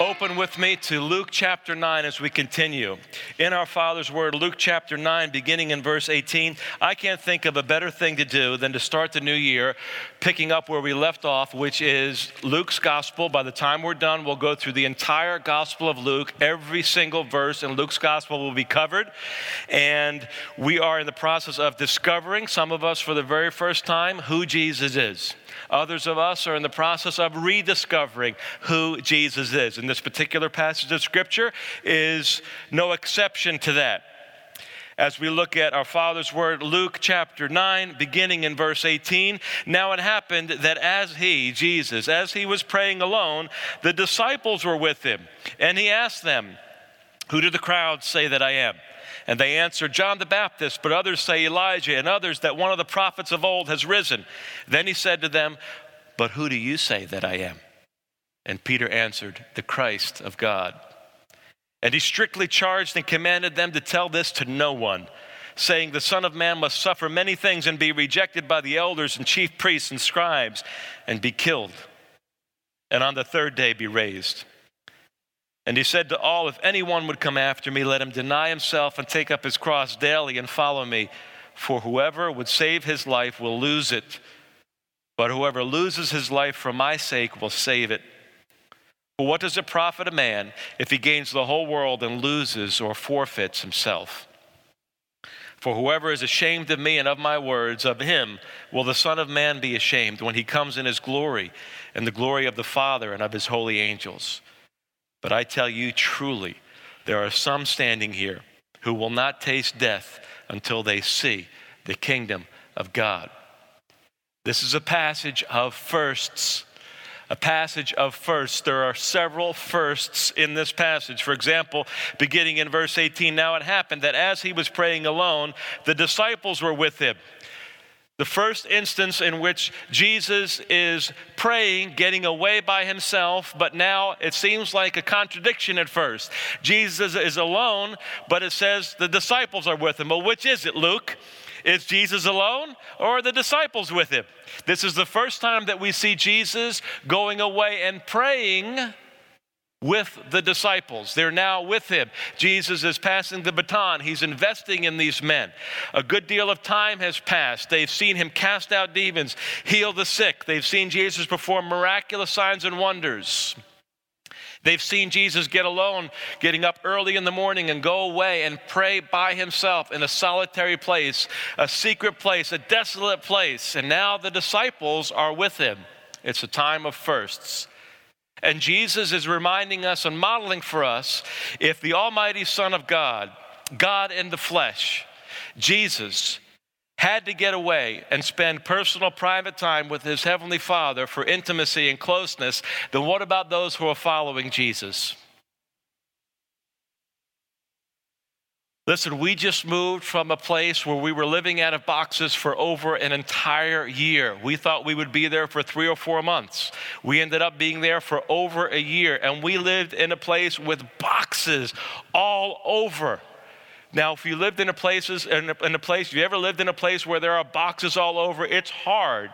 Open with me to Luke chapter 9 as we continue. In our Father's Word, Luke chapter 9, beginning in verse 18. I can't think of a better thing to do than to start the new year picking up where we left off, which is Luke's Gospel. By the time we're done, we'll go through the entire Gospel of Luke. Every single verse in Luke's Gospel will be covered. And we are in the process of discovering, some of us for the very first time, who Jesus is. Others of us are in the process of rediscovering who Jesus is. And this particular passage of Scripture is no exception to that. As we look at our Father's Word, Luke chapter 9, beginning in verse 18. Now it happened that as he, Jesus, as he was praying alone, the disciples were with him. And he asked them, Who do the crowds say that I am? And they answered, John the Baptist, but others say Elijah, and others that one of the prophets of old has risen. Then he said to them, But who do you say that I am? And Peter answered, The Christ of God. And he strictly charged and commanded them to tell this to no one, saying, The Son of Man must suffer many things and be rejected by the elders and chief priests and scribes and be killed, and on the third day be raised. And he said to all, If anyone would come after me, let him deny himself and take up his cross daily and follow me. For whoever would save his life will lose it, but whoever loses his life for my sake will save it. For what does it profit a man if he gains the whole world and loses or forfeits himself? For whoever is ashamed of me and of my words, of him will the Son of Man be ashamed when he comes in his glory and the glory of the Father and of his holy angels. But I tell you truly, there are some standing here who will not taste death until they see the kingdom of God. This is a passage of firsts. A passage of firsts. There are several firsts in this passage. For example, beginning in verse 18, now it happened that as he was praying alone, the disciples were with him. The first instance in which Jesus is praying, getting away by himself, but now it seems like a contradiction at first. Jesus is alone, but it says the disciples are with him. Well, which is it, Luke? Is Jesus alone or are the disciples with him? This is the first time that we see Jesus going away and praying with the disciples. They're now with him. Jesus is passing the baton. He's investing in these men. A good deal of time has passed. They've seen him cast out demons, heal the sick. They've seen Jesus perform miraculous signs and wonders. They've seen Jesus get alone, getting up early in the morning and go away and pray by himself in a solitary place, a secret place, a desolate place. And now the disciples are with him. It's a time of firsts. And Jesus is reminding us and modeling for us if the Almighty Son of God, God in the flesh, Jesus, had to get away and spend personal, private time with his Heavenly Father for intimacy and closeness, then what about those who are following Jesus? Listen, we just moved from a place where we were living out of boxes for over an entire year. We thought we would be there for three or four months. We ended up being there for over a year, and we lived in a place with boxes all over. Now, if you lived in a places in a, in a place, you ever lived in a place where there are boxes all over, it's hard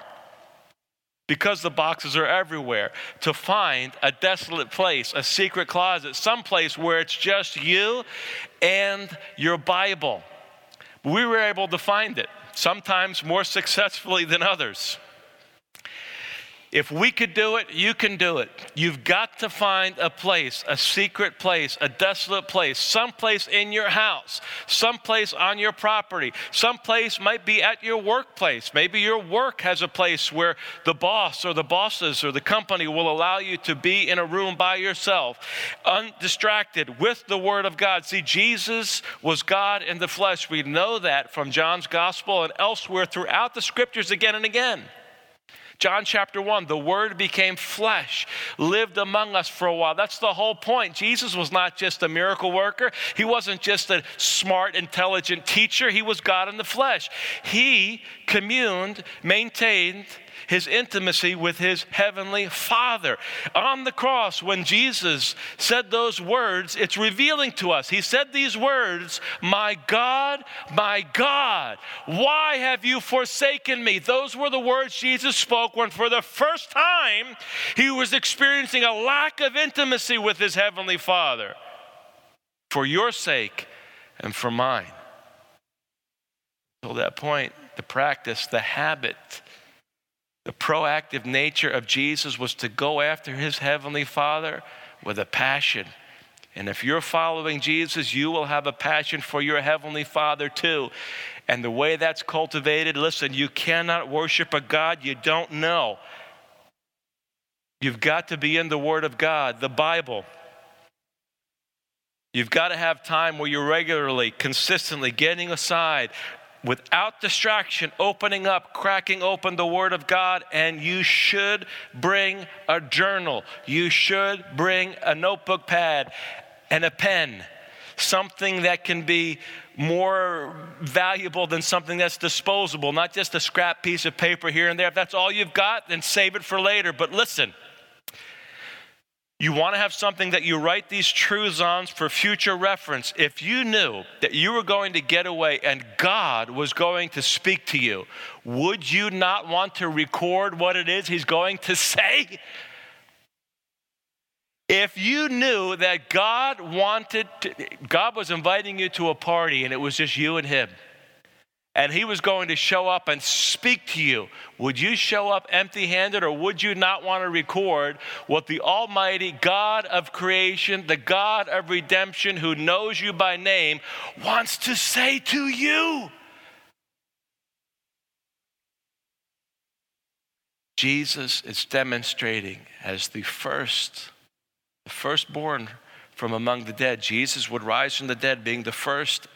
because the boxes are everywhere, to find a desolate place, a secret closet, some place where it's just you and your Bible. We were able to find it, sometimes more successfully than others. If we could do it, you can do it. You've got to find a place, a secret place, a desolate place, someplace in your house, someplace on your property, someplace might be at your workplace. Maybe your work has a place where the boss or the bosses or the company will allow you to be in a room by yourself, undistracted with the Word of God. See, Jesus was God in the flesh. We know that from John's Gospel and elsewhere throughout the scriptures again and again. John chapter 1, the Word became flesh, lived among us for a while. That's the whole point. Jesus was not just a miracle worker, He wasn't just a smart, intelligent teacher, He was God in the flesh. He communed, maintained, his intimacy with his heavenly Father. On the cross, when Jesus said those words, it's revealing to us. He said these words, My God, my God, why have you forsaken me? Those were the words Jesus spoke when, for the first time, he was experiencing a lack of intimacy with his heavenly Father. For your sake and for mine. Till that point, the practice, the habit, the proactive nature of Jesus was to go after his heavenly Father with a passion. And if you're following Jesus, you will have a passion for your heavenly Father too. And the way that's cultivated, listen, you cannot worship a God you don't know. You've got to be in the Word of God, the Bible. You've got to have time where you're regularly, consistently getting aside, without distraction, opening up, cracking open the Word of God, and you should bring a journal. You should bring a notebook pad and a pen, something that can be more valuable than something that's disposable, not just a scrap piece of paper here and there. If that's all you've got, then save it for later. But listen, you want to have something that you write these truths on for future reference. If you knew that you were going to get away and God was going to speak to you, would you not want to record what it is He's going to say? If you knew that God wanted to, God was inviting you to a party and it was just you and Him and he was going to show up and speak to you, would you show up empty handed or would you not want to record what the Almighty God of creation, the God of redemption who knows you by name, wants to say to you? Jesus is demonstrating as the first, the firstborn from among the dead. Jesus would rise from the dead, being the first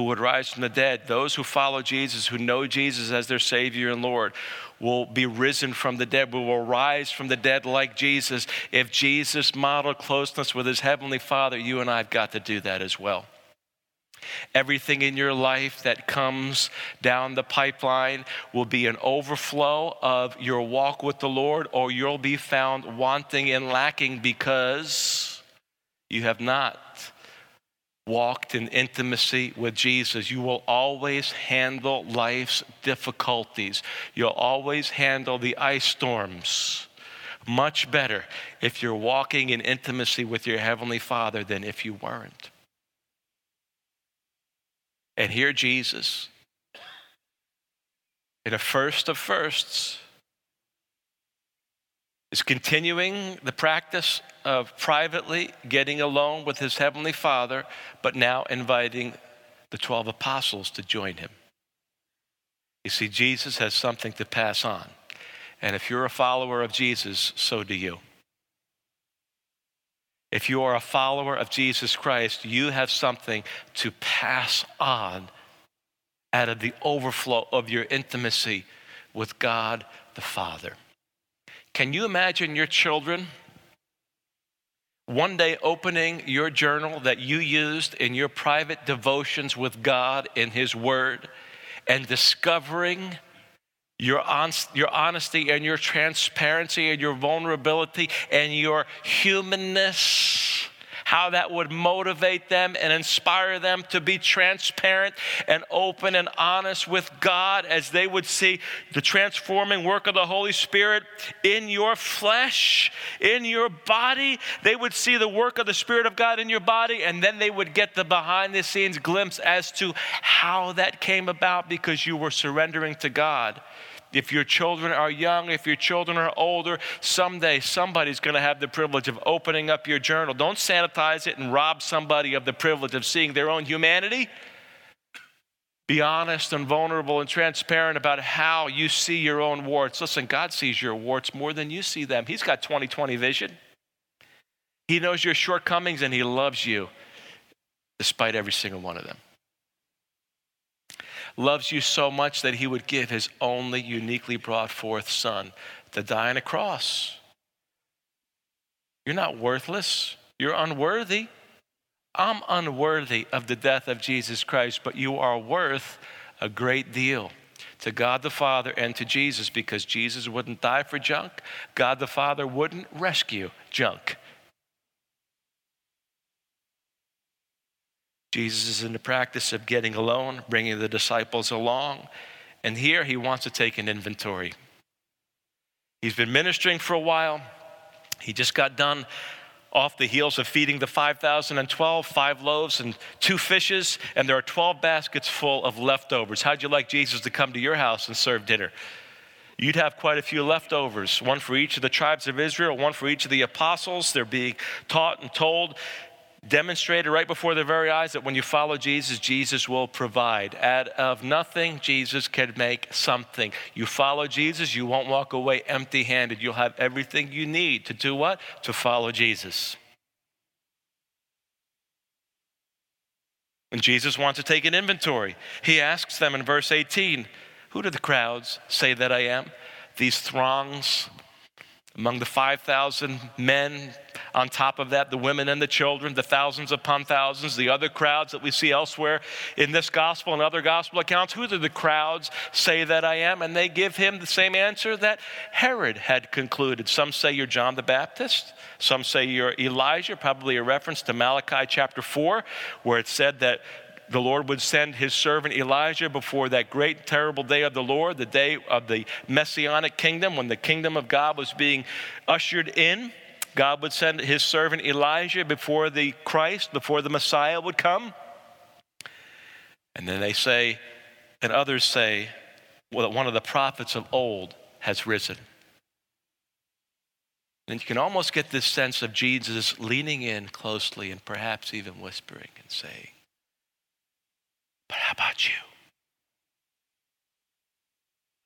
who would rise from the dead. Those who follow Jesus, who know Jesus as their Savior and Lord, will be risen from the dead. We will rise from the dead like Jesus. If Jesus modeled closeness with his Heavenly Father, you and I have got to do that as well. Everything in your life that comes down the pipeline will be an overflow of your walk with the Lord, or you'll be found wanting and lacking because you have not walked in intimacy with Jesus, you will always handle life's difficulties. You'll always handle the ice storms much better if you're walking in intimacy with your Heavenly Father than if you weren't. And here, Jesus, in a first of firsts, is continuing the practice of privately getting alone with his heavenly Father, but now inviting the 12 apostles to join him. You see, Jesus has something to pass on. And if you're a follower of Jesus, so do you. If you are a follower of Jesus Christ, you have something to pass on out of the overflow of your intimacy with God the Father. Can you imagine your children one day opening your journal that you used in your private devotions with God in His Word and discovering your, on, your honesty and your transparency and your vulnerability and your humanness? How that would motivate them and inspire them to be transparent and open and honest with God as they would see the transforming work of the Holy Spirit in your flesh, in your body. They would see the work of the Spirit of God in your body, and then they would get the behind the scenes glimpse as to how that came about because you were surrendering to God if your children are young, if your children are older, someday somebody's going to have the privilege of opening up your journal. Don't sanitize it and rob somebody of the privilege of seeing their own humanity. Be honest and vulnerable and transparent about how you see your own warts. Listen, God sees your warts more than you see them. He's got 20 20 vision. He knows your shortcomings and He loves you despite every single one of them. Loves you so much that he would give his only uniquely brought forth son to die on a cross. You're not worthless. You're unworthy. I'm unworthy of the death of Jesus Christ, but you are worth a great deal to God the Father and to Jesus because Jesus wouldn't die for junk. God the Father wouldn't rescue junk. Jesus is in the practice of getting alone, bringing the disciples along, and here he wants to take an inventory. He's been ministering for a while. He just got done off the heels of feeding the 5,012, five loaves and two fishes, and there are 12 baskets full of leftovers. How'd you like Jesus to come to your house and serve dinner? You'd have quite a few leftovers, one for each of the tribes of Israel, one for each of the apostles. They're being taught and told demonstrated right before their very eyes that when you follow Jesus, Jesus will provide. Out of nothing, Jesus can make something. You follow Jesus, you won't walk away empty handed. You'll have everything you need to do what? To follow Jesus. And Jesus wants to take an inventory. He asks them in verse 18, Who do the crowds say that I am? These throngs among the 5,000 men, on top of that, the women and the children, the thousands upon thousands, the other crowds that we see elsewhere in this gospel and other gospel accounts. Who do the crowds say that I am? And they give him the same answer that Herod had concluded. Some say you're John the Baptist. Some say you're Elijah, probably a reference to Malachi chapter 4, where it said that the Lord would send his servant Elijah before that great, terrible day of the Lord, the day of the messianic kingdom, when the kingdom of God was being ushered in. God would send his servant Elijah before the Christ, before the Messiah would come. And then they say, and others say, well, that one of the prophets of old has risen. And you can almost get this sense of Jesus leaning in closely and perhaps even whispering and saying, but how about you?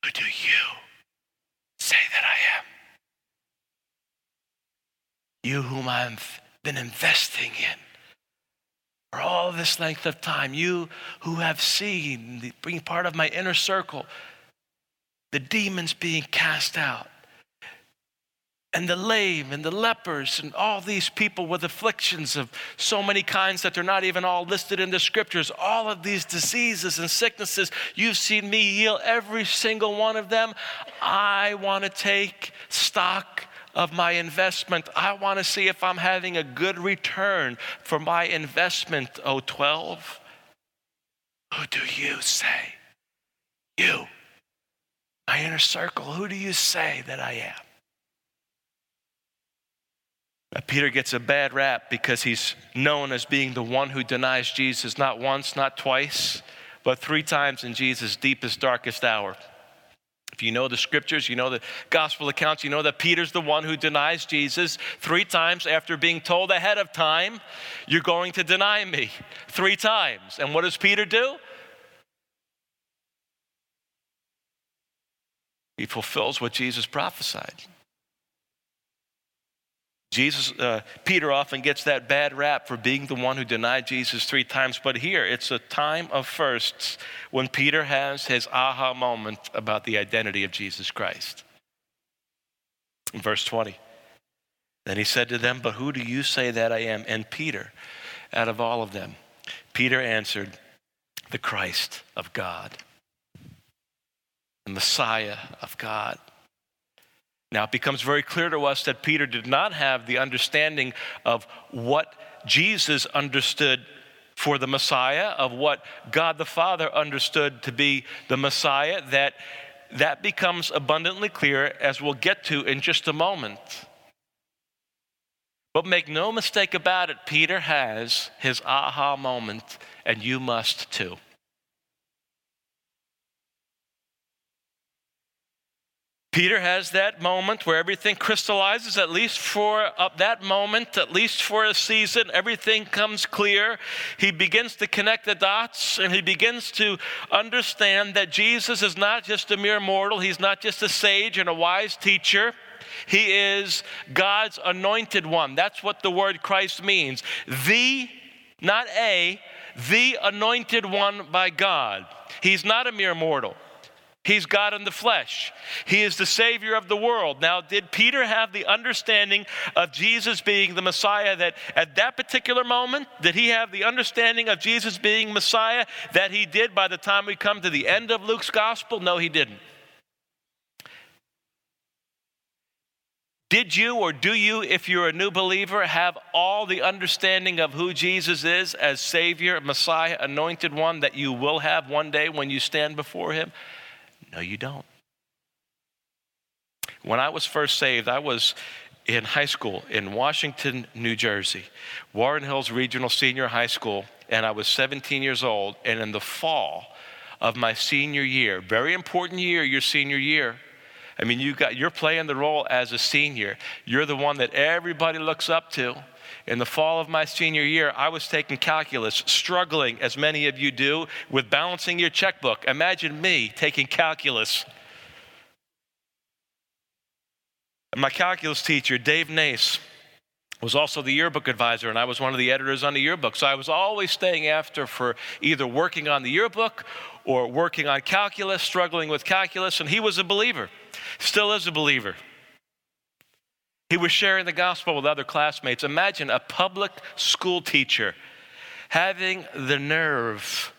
Who do you say that I am? You whom I've been investing in for all this length of time, you who have seen, being part of my inner circle, the demons being cast out, and the lame and the lepers and all these people with afflictions of so many kinds that they're not even all listed in the scriptures. All of these diseases and sicknesses, you've seen me heal every single one of them. I want to take stock of my investment. I want to see if I'm having a good return for my investment, oh 12. Who do you say? You, my inner circle, who do you say that I am? Peter gets a bad rap because he's known as being the one who denies Jesus not once, not twice, but three times in Jesus' deepest, darkest hour. If you know the scriptures, you know the gospel accounts, you know that Peter's the one who denies Jesus three times after being told ahead of time, You're going to deny me three times. And what does Peter do? He fulfills what Jesus prophesied. Jesus, uh, Peter often gets that bad rap for being the one who denied Jesus three times, but here it's a time of firsts when Peter has his aha moment about the identity of Jesus Christ. In verse 20, then he said to them, But who do you say that I am? And Peter, out of all of them, Peter answered, The Christ of God, the Messiah of God. Now, it becomes very clear to us that Peter did not have the understanding of what Jesus understood for the Messiah, of what God the Father understood to be the Messiah, that that becomes abundantly clear as we'll get to in just a moment. But make no mistake about it, Peter has his aha moment, and you must too. Peter has that moment where everything crystallizes, at least for that moment, at least for a season, everything comes clear. He begins to connect the dots and he begins to understand that Jesus is not just a mere mortal, he's not just a sage and a wise teacher. He is God's anointed one. That's what the word Christ means. The, not a, the anointed one by God. He's not a mere mortal. He's God in the flesh. He is the Savior of the world. Now, did Peter have the understanding of Jesus being the Messiah that at that particular moment, did he have the understanding of Jesus being Messiah that he did by the time we come to the end of Luke's gospel? No, he didn't. Did you or do you, if you're a new believer, have all the understanding of who Jesus is as Savior, Messiah, anointed one that you will have one day when you stand before Him? No, you don't. When I was first saved, I was in high school in Washington, New Jersey, Warren Hills Regional Senior High School, and I was 17 years old. And in the fall of my senior year, very important year, your senior year, I mean, you got, you're playing the role as a senior. You're the one that everybody looks up to. In the fall of my senior year, I was taking calculus, struggling, as many of you do, with balancing your checkbook. Imagine me taking calculus. My calculus teacher, Dave Nace, was also the yearbook advisor, and I was one of the editors on the yearbook. So I was always staying after for either working on the yearbook or working on calculus, struggling with calculus, and he was a believer, still is a believer. He was sharing the gospel with other classmates. Imagine a public school teacher having the nerve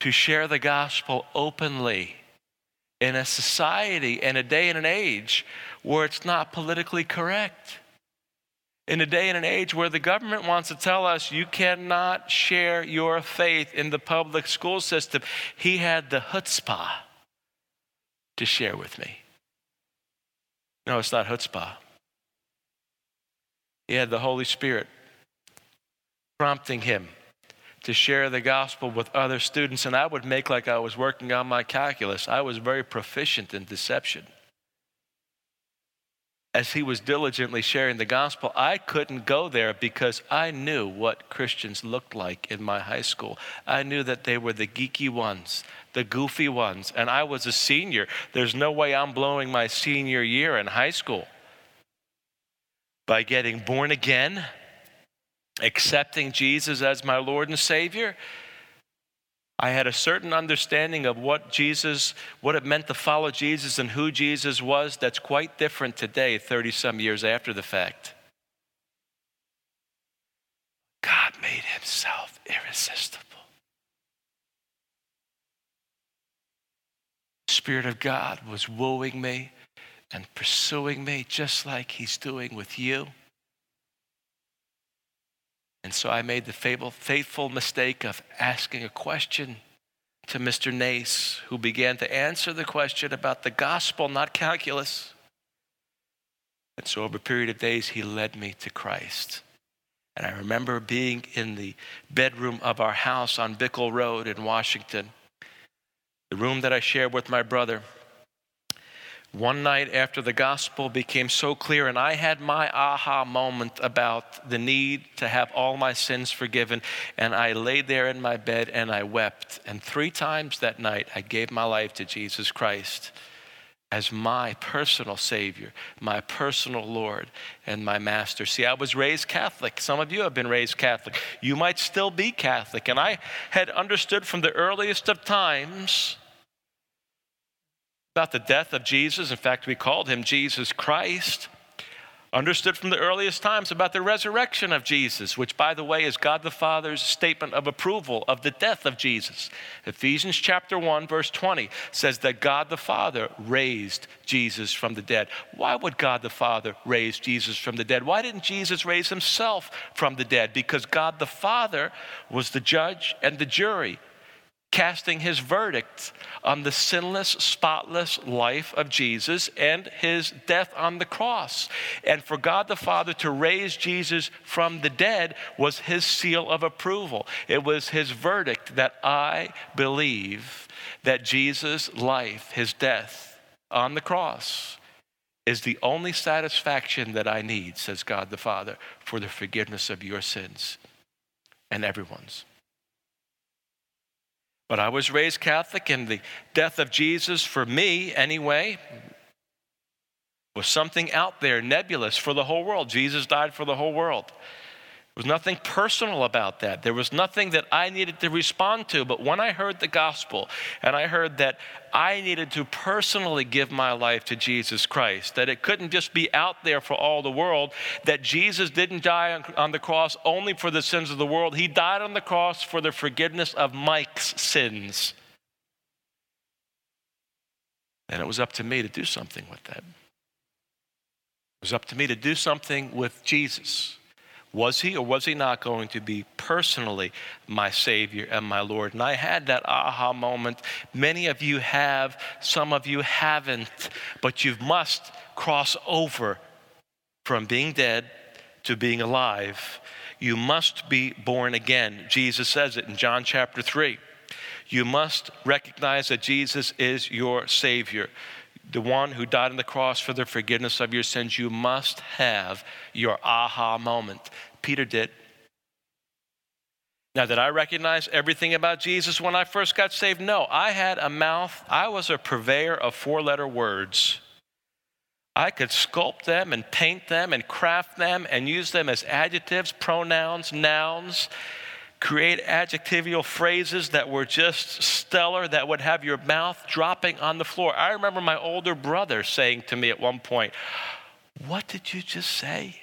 to share the gospel openly in a society, in a day and an age where it's not politically correct. In a day and an age where the government wants to tell us you cannot share your faith in the public school system, he had the chutzpah to share with me. No, it's not chutzpah. He had the Holy Spirit prompting him to share the gospel with other students, and I would make like I was working on my calculus. I was very proficient in deception. As he was diligently sharing the gospel, I couldn't go there because I knew what Christians looked like in my high school. I knew that they were the geeky ones, the goofy ones, and I was a senior. There's no way I'm blowing my senior year in high school. By getting born again, accepting Jesus as my Lord and Savior, I had a certain understanding of what Jesus, what it meant to follow Jesus and who Jesus was that's quite different today, 30 some years after the fact. God made himself irresistible. Spirit of God was wooing me and pursuing me just like He's doing with you. And so I made the fable, faithful mistake of asking a question to Mr. Nace, who began to answer the question about the gospel, not calculus. And so, over a period of days, he led me to Christ. And I remember being in the bedroom of our house on Bickle Road in Washington the room that I shared with my brother. One night after the gospel became so clear, and I had my aha moment about the need to have all my sins forgiven, and I lay there in my bed and I wept. And three times that night, I gave my life to Jesus Christ as my personal Savior, my personal Lord, and my Master. See, I was raised Catholic. Some of you have been raised Catholic. You might still be Catholic. And I had understood from the earliest of times about the death of Jesus. In fact, we called him Jesus Christ understood from the earliest times about the resurrection of Jesus, which, by the way, is God the Father's statement of approval of the death of Jesus. Ephesians chapter 1, verse 20 says that God the Father raised Jesus from the dead. Why would God the Father raise Jesus from the dead? Why didn't Jesus raise himself from the dead? Because God the Father was the judge and the jury casting his verdict on the sinless, spotless life of Jesus and his death on the cross. And for God the Father to raise Jesus from the dead was his seal of approval. It was his verdict that I believe that Jesus' life, his death on the cross, is the only satisfaction that I need, says God the Father, for the forgiveness of your sins and everyone's. But I was raised Catholic, and the death of Jesus, for me anyway, was something out there, nebulous for the whole world. Jesus died for the whole world. Was nothing personal about that. There was nothing that I needed to respond to. But when I heard the gospel and I heard that I needed to personally give my life to Jesus Christ, that it couldn't just be out there for all the world, that Jesus didn't die on, on the cross only for the sins of the world, He died on the cross for the forgiveness of Mike's sins. And it was up to me to do something with that. It was up to me to do something with Jesus. Was he or was he not going to be personally my Savior and my Lord? And I had that aha moment. Many of you have, some of you haven't, but you must cross over from being dead to being alive. You must be born again. Jesus says it in John chapter 3. You must recognize that Jesus is your Savior the one who died on the cross for the forgiveness of your sins, you must have your aha moment. Peter did. Now, did I recognize everything about Jesus when I first got saved? No. I had a mouth, I was a purveyor of four letter words. I could sculpt them and paint them and craft them and use them as adjectives, pronouns, nouns create adjectival phrases that were just stellar, that would have your mouth dropping on the floor. I remember my older brother saying to me at one point, What did you just say?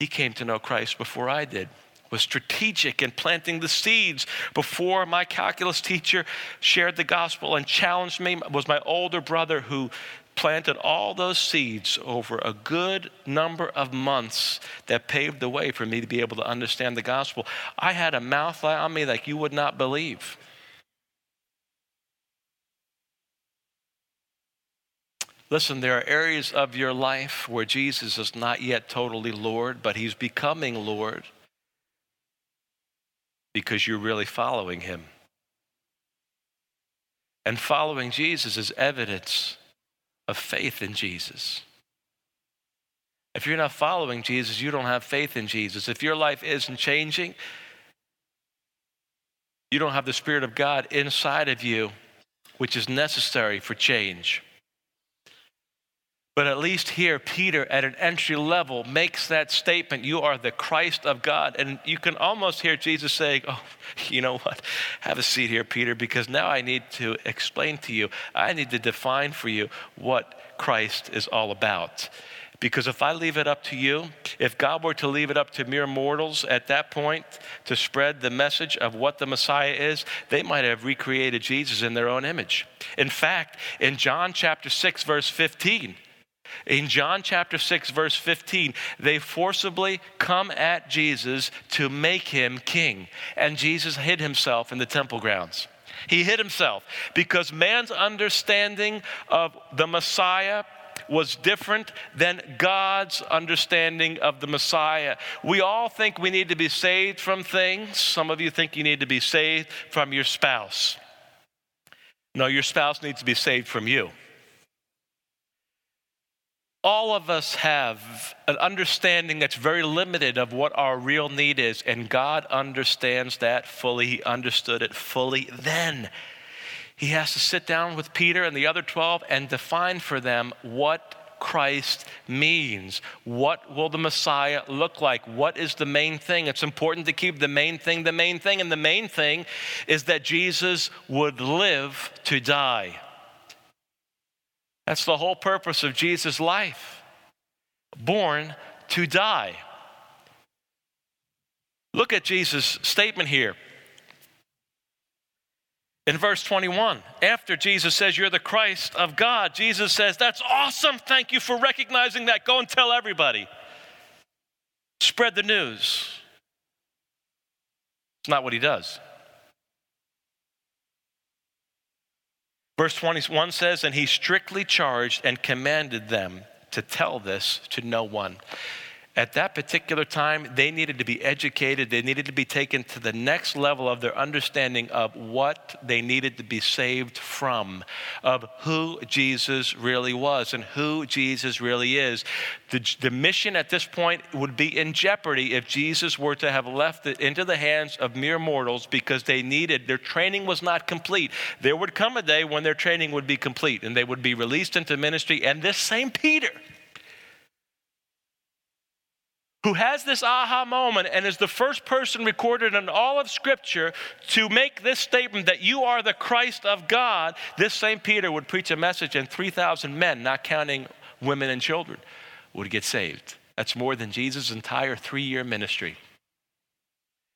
He came to know Christ before I did. Was strategic in planting the seeds before my calculus teacher shared the gospel and challenged me. It Was my older brother who planted all those seeds over a good number of months that paved the way for me to be able to understand the gospel. I had a mouth on me like you would not believe. Listen, there are areas of your life where Jesus is not yet totally Lord, but he's becoming Lord because you're really following him. And following Jesus is evidence of faith in Jesus. If you're not following Jesus, you don't have faith in Jesus. If your life isn't changing, you don't have the Spirit of God inside of you, which is necessary for change. But at least here, Peter, at an entry level, makes that statement You are the Christ of God. And you can almost hear Jesus saying, Oh, you know what? Have a seat here, Peter, because now I need to explain to you, I need to define for you what Christ is all about. Because if I leave it up to you, if God were to leave it up to mere mortals at that point to spread the message of what the Messiah is, they might have recreated Jesus in their own image. In fact, in John chapter 6, verse 15, in John chapter 6, verse 15, they forcibly come at Jesus to make him king. And Jesus hid himself in the temple grounds. He hid himself because man's understanding of the Messiah was different than God's understanding of the Messiah. We all think we need to be saved from things. Some of you think you need to be saved from your spouse. No, your spouse needs to be saved from you all of us have an understanding that's very limited of what our real need is, and God understands that fully. He understood it fully then. He has to sit down with Peter and the other 12 and define for them what Christ means. What will the Messiah look like? What is the main thing? It's important to keep the main thing the main thing, and the main thing is that Jesus would live to die. That's the whole purpose of Jesus' life born to die. Look at Jesus' statement here. In verse 21, after Jesus says, You're the Christ of God, Jesus says, That's awesome. Thank you for recognizing that. Go and tell everybody. Spread the news. It's not what he does. Verse 21 says, And he strictly charged and commanded them to tell this to no one. At that particular time, they needed to be educated. They needed to be taken to the next level of their understanding of what they needed to be saved from, of who Jesus really was and who Jesus really is. The, the mission at this point would be in jeopardy if Jesus were to have left it into the hands of mere mortals because they needed, their training was not complete. There would come a day when their training would be complete and they would be released into ministry. And this same Peter, who has this aha moment and is the first person recorded in all of Scripture to make this statement that you are the Christ of God, this same Peter would preach a message and 3,000 men, not counting women and children, would get saved. That's more than Jesus' entire three year ministry.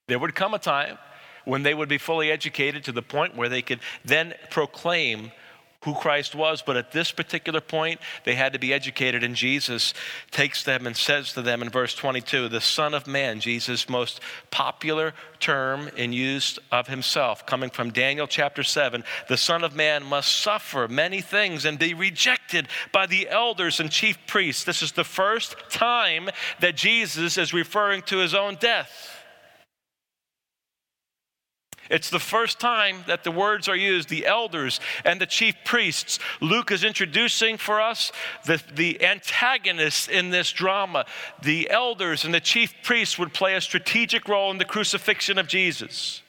There would come a time when they would be fully educated to the point where they could then proclaim who Christ was, but at this particular point, they had to be educated, and Jesus takes them and says to them in verse 22 the Son of Man, Jesus' most popular term in use of himself, coming from Daniel chapter 7, the Son of Man must suffer many things and be rejected by the elders and chief priests. This is the first time that Jesus is referring to his own death. It's the first time that the words are used, the elders and the chief priests. Luke is introducing for us the, the antagonists in this drama. The elders and the chief priests would play a strategic role in the crucifixion of Jesus.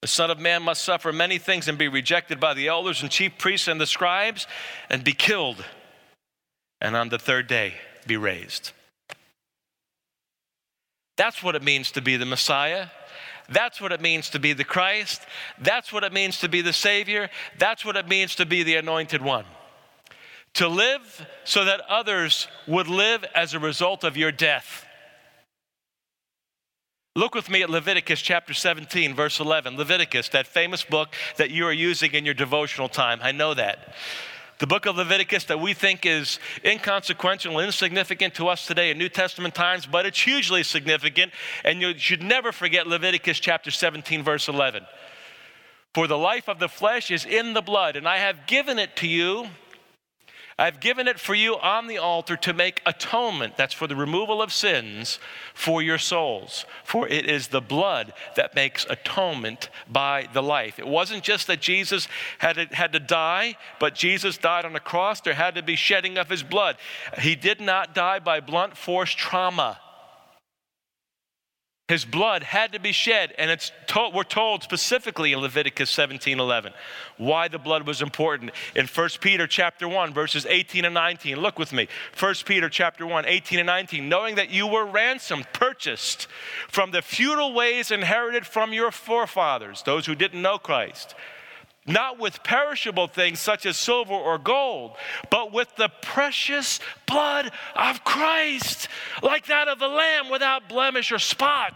The Son of Man must suffer many things and be rejected by the elders and chief priests and the scribes and be killed, and on the third day be raised. That's what it means to be the Messiah. That's what it means to be the Christ. That's what it means to be the Savior. That's what it means to be the Anointed One. To live so that others would live as a result of your death. Look with me at Leviticus chapter 17, verse 11. Leviticus, that famous book that you are using in your devotional time. I know that. The book of Leviticus that we think is inconsequential, insignificant to us today in New Testament times, but it's hugely significant. And you should never forget Leviticus chapter 17, verse 11. For the life of the flesh is in the blood, and I have given it to you I've given it for you on the altar to make atonement. That's for the removal of sins for your souls. For it is the blood that makes atonement by the life. It wasn't just that Jesus had to, had to die, but Jesus died on the cross. There had to be shedding of his blood. He did not die by blunt force trauma. His blood had to be shed, and it's told, we're told specifically in Leviticus 17 11 why the blood was important. In 1 Peter chapter 1, verses 18 and 19, look with me. 1 Peter chapter 1, 18 and 19, knowing that you were ransomed, purchased from the feudal ways inherited from your forefathers, those who didn't know Christ not with perishable things such as silver or gold, but with the precious blood of Christ, like that of a lamb without blemish or spot.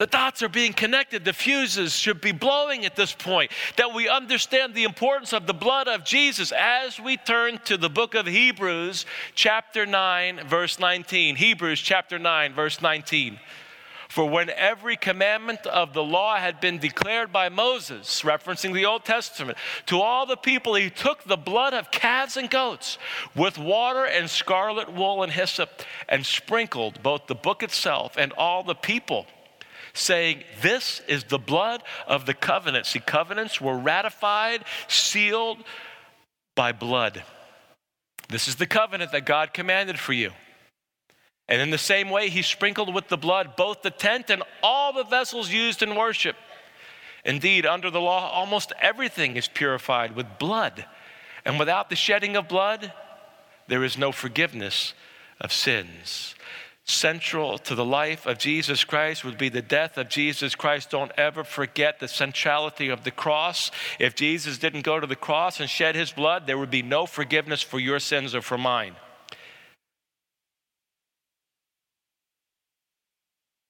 The dots are being connected. The fuses should be blowing at this point. That we understand the importance of the blood of Jesus as we turn to the book of Hebrews, chapter 9, verse 19. Hebrews, chapter 9, verse 19. For when every commandment of the law had been declared by Moses, referencing the Old Testament, to all the people he took the blood of calves and goats with water and scarlet wool and hyssop and sprinkled both the book itself and all the people saying, This is the blood of the covenant. See, covenants were ratified, sealed by blood. This is the covenant that God commanded for you. And in the same way, he sprinkled with the blood both the tent and all the vessels used in worship. Indeed, under the law, almost everything is purified with blood. And without the shedding of blood, there is no forgiveness of sins. Central to the life of Jesus Christ would be the death of Jesus Christ. Don't ever forget the centrality of the cross. If Jesus didn't go to the cross and shed his blood, there would be no forgiveness for your sins or for mine.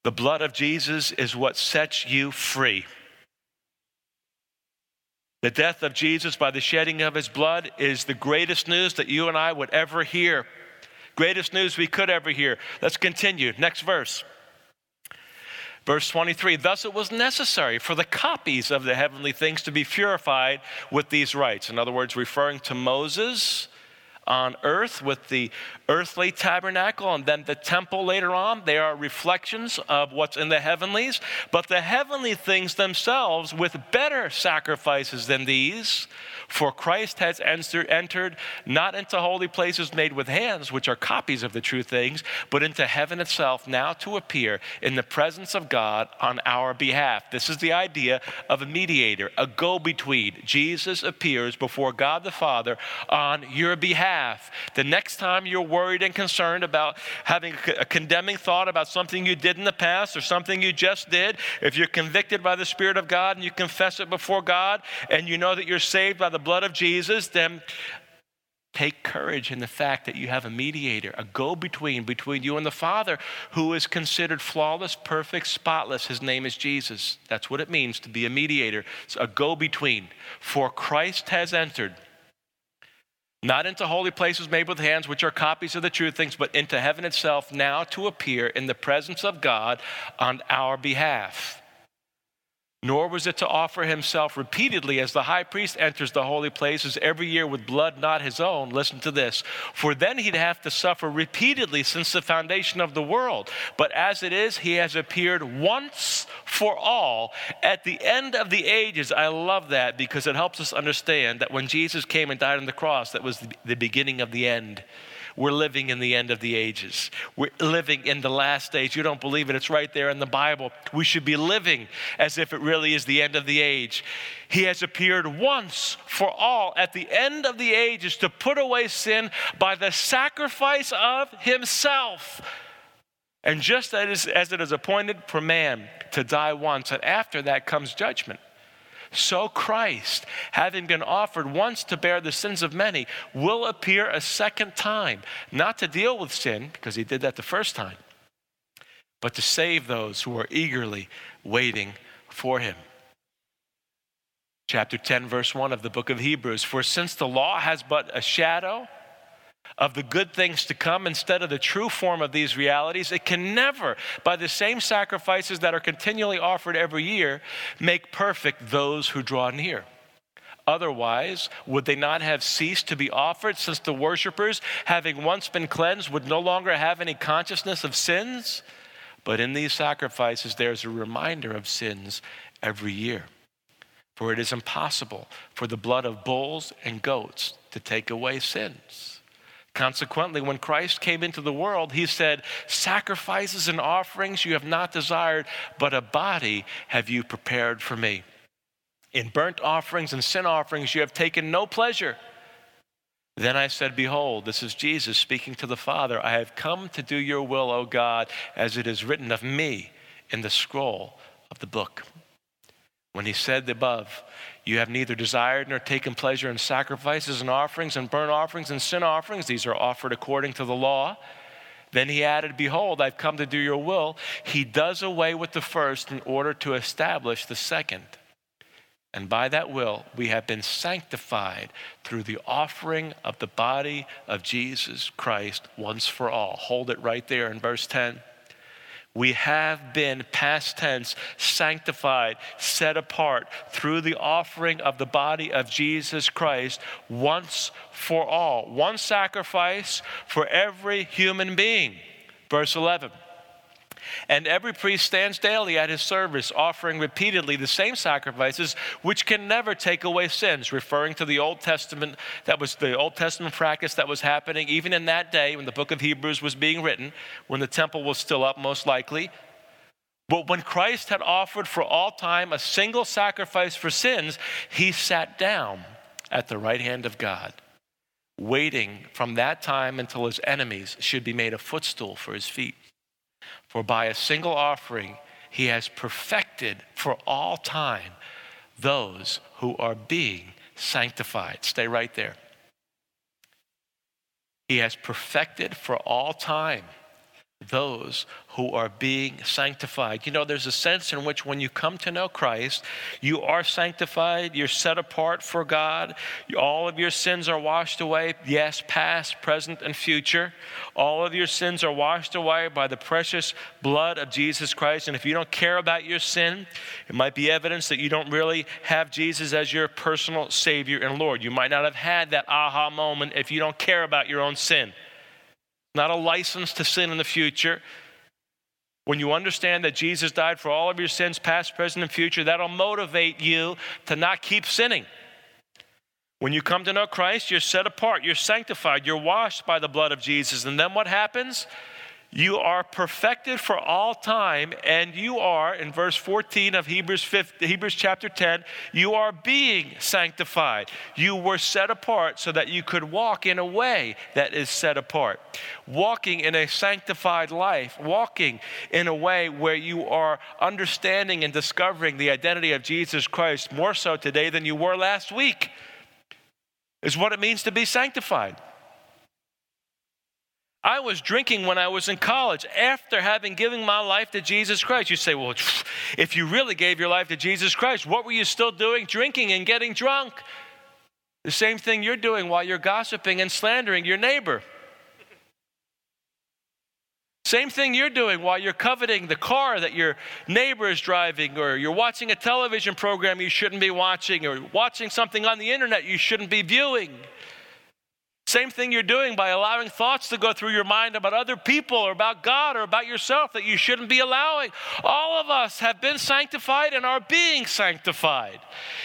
The blood of Jesus is what sets you free. The death of Jesus by the shedding of his blood is the greatest news that you and I would ever hear. Greatest news we could ever hear. Let's continue. Next verse. Verse 23 Thus it was necessary for the copies of the heavenly things to be purified with these rites. In other words, referring to Moses on earth with the earthly tabernacle and then the temple later on. They are reflections of what's in the heavenlies. But the heavenly things themselves, with better sacrifices than these, For Christ has entered not into holy places made with hands, which are copies of the true things, but into heaven itself, now to appear in the presence of God on our behalf. This is the idea of a mediator, a go between. Jesus appears before God the Father on your behalf. The next time you're worried and concerned about having a condemning thought about something you did in the past or something you just did, if you're convicted by the Spirit of God and you confess it before God and you know that you're saved by the blood of Jesus, then take courage in the fact that you have a mediator, a go between between you and the Father who is considered flawless, perfect, spotless. His name is Jesus. That's what it means to be a mediator. It's a go between. For Christ has entered not into holy places made with hands, which are copies of the true things, but into heaven itself, now to appear in the presence of God on our behalf nor was it to offer himself repeatedly as the high priest enters the holy places every year with blood not his own. Listen to this. For then he'd have to suffer repeatedly since the foundation of the world. But as it is, he has appeared once for all at the end of the ages. I love that because it helps us understand that when Jesus came and died on the cross, that was the beginning of the end. We're living in the end of the ages. We're living in the last days. You don't believe it, it's right there in the Bible. We should be living as if it really is the end of the age. He has appeared once for all at the end of the ages to put away sin by the sacrifice of himself. And just as it is appointed for man to die once, and after that comes judgment so Christ, having been offered once to bear the sins of many, will appear a second time, not to deal with sin, because he did that the first time, but to save those who are eagerly waiting for him. Chapter 10, verse 1 of the book of Hebrews For since the law has but a shadow, of the good things to come instead of the true form of these realities, it can never, by the same sacrifices that are continually offered every year, make perfect those who draw near. Otherwise, would they not have ceased to be offered, since the worshippers, having once been cleansed, would no longer have any consciousness of sins? But in these sacrifices, there's a reminder of sins every year. For it is impossible for the blood of bulls and goats to take away sins. Consequently, when Christ came into the world, he said, Sacrifices and offerings you have not desired, but a body have you prepared for me. In burnt offerings and sin offerings you have taken no pleasure. Then I said, Behold, this is Jesus speaking to the Father. I have come to do your will, O God, as it is written of me in the scroll of the book. When he said the above, You have neither desired nor taken pleasure in sacrifices and offerings and burnt offerings and sin offerings, these are offered according to the law. Then he added, Behold, I've come to do your will. He does away with the first in order to establish the second. And by that will, we have been sanctified through the offering of the body of Jesus Christ once for all. Hold it right there in verse 10. We have been, past tense, sanctified, set apart through the offering of the body of Jesus Christ once for all. One sacrifice for every human being. Verse 11. And every priest stands daily at his service, offering repeatedly the same sacrifices, which can never take away sins, referring to the Old Testament, that was the Old Testament practice that was happening even in that day when the book of Hebrews was being written, when the temple was still up, most likely. But when Christ had offered for all time a single sacrifice for sins, he sat down at the right hand of God, waiting from that time until his enemies should be made a footstool for his feet. For by a single offering, he has perfected for all time those who are being sanctified. Stay right there. He has perfected for all time those who are being sanctified. You know, there's a sense in which when you come to know Christ, you are sanctified, you're set apart for God, all of your sins are washed away, yes, past, present, and future. All of your sins are washed away by the precious blood of Jesus Christ. And if you don't care about your sin, it might be evidence that you don't really have Jesus as your personal Savior and Lord. You might not have had that aha moment if you don't care about your own sin not a license to sin in the future. When you understand that Jesus died for all of your sins, past, present, and future, that'll motivate you to not keep sinning. When you come to know Christ, you're set apart, you're sanctified, you're washed by the blood of Jesus. And then what happens? You are perfected for all time, and you are, in verse 14 of Hebrews, 5, Hebrews chapter 10, you are being sanctified. You were set apart so that you could walk in a way that is set apart. Walking in a sanctified life, walking in a way where you are understanding and discovering the identity of Jesus Christ more so today than you were last week, is what it means to be sanctified. I was drinking when I was in college after having given my life to Jesus Christ. You say, well, if you really gave your life to Jesus Christ, what were you still doing? Drinking and getting drunk. The same thing you're doing while you're gossiping and slandering your neighbor. Same thing you're doing while you're coveting the car that your neighbor is driving, or you're watching a television program you shouldn't be watching, or watching something on the internet you shouldn't be viewing. Same thing you're doing by allowing thoughts to go through your mind about other people or about God or about yourself that you shouldn't be allowing. All of us have been sanctified and are being sanctified.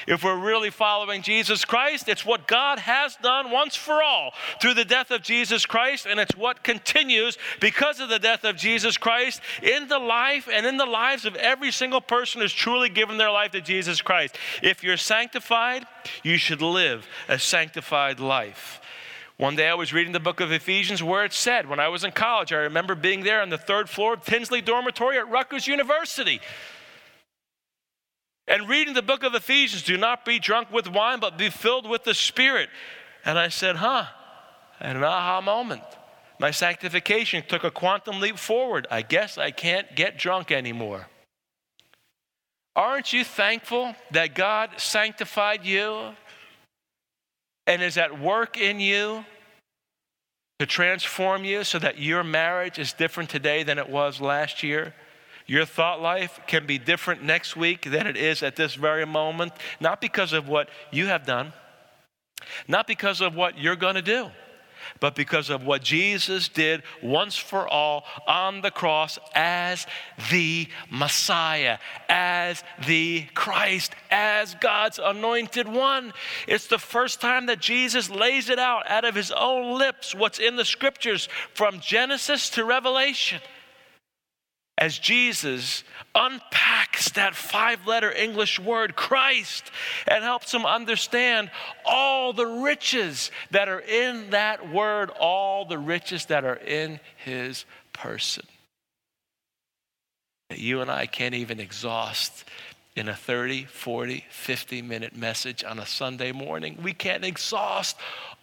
If we're really following Jesus Christ, it's what God has done once for all through the death of Jesus Christ, and it's what continues because of the death of Jesus Christ in the life and in the lives of every single person who's truly given their life to Jesus Christ. If you're sanctified, you should live a sanctified life. One day I was reading the book of Ephesians where it said, when I was in college, I remember being there on the third floor of Tinsley Dormitory at Rutgers University. And reading the book of Ephesians, do not be drunk with wine, but be filled with the Spirit. And I said, huh, an aha moment. My sanctification took a quantum leap forward. I guess I can't get drunk anymore. Aren't you thankful that God sanctified you? And is at work in you to transform you so that your marriage is different today than it was last year. Your thought life can be different next week than it is at this very moment, not because of what you have done, not because of what you're going to do but because of what Jesus did once for all on the cross as the Messiah, as the Christ, as God's anointed one. It's the first time that Jesus lays it out out of his own lips, what's in the scriptures from Genesis to Revelation as Jesus unpacks that five letter English word, Christ, and helps him understand all the riches that are in that word, all the riches that are in his person. That you and I can't even exhaust in a 30, 40, 50 minute message on a Sunday morning. We can't exhaust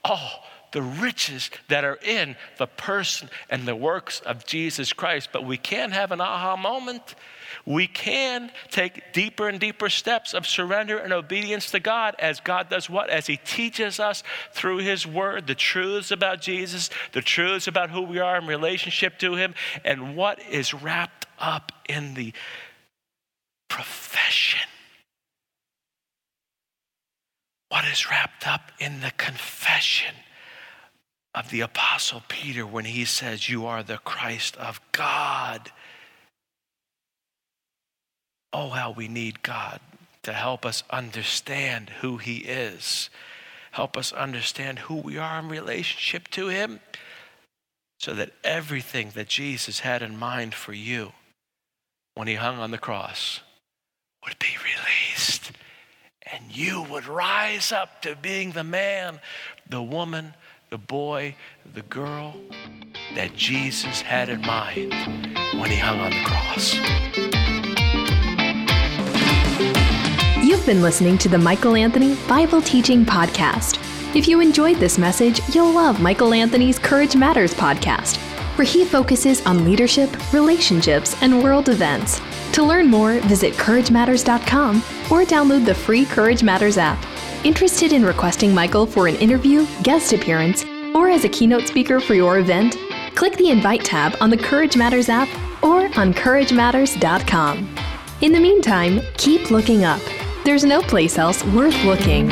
all the riches that are in the person and the works of Jesus Christ. But we can have an aha moment. We can take deeper and deeper steps of surrender and obedience to God as God does what? As He teaches us through His Word the truths about Jesus, the truths about who we are in relationship to Him, and what is wrapped up in the profession what is wrapped up in the confession of the Apostle Peter when he says, You are the Christ of God. Oh, how we need God to help us understand who He is, help us understand who we are in relationship to Him, so that everything that Jesus had in mind for you when He hung on the cross would be released. And you would rise up to being the man, the woman, the boy, the girl that Jesus had in mind when he hung on the cross. You've been listening to the Michael Anthony Bible Teaching Podcast. If you enjoyed this message, you'll love Michael Anthony's Courage Matters podcast, where he focuses on leadership, relationships, and world events. To learn more, visit CourageMatters.com or download the free Courage Matters app. Interested in requesting Michael for an interview, guest appearance, or as a keynote speaker for your event? Click the Invite tab on the Courage Matters app or on CourageMatters.com. In the meantime, keep looking up. There's no place else worth looking.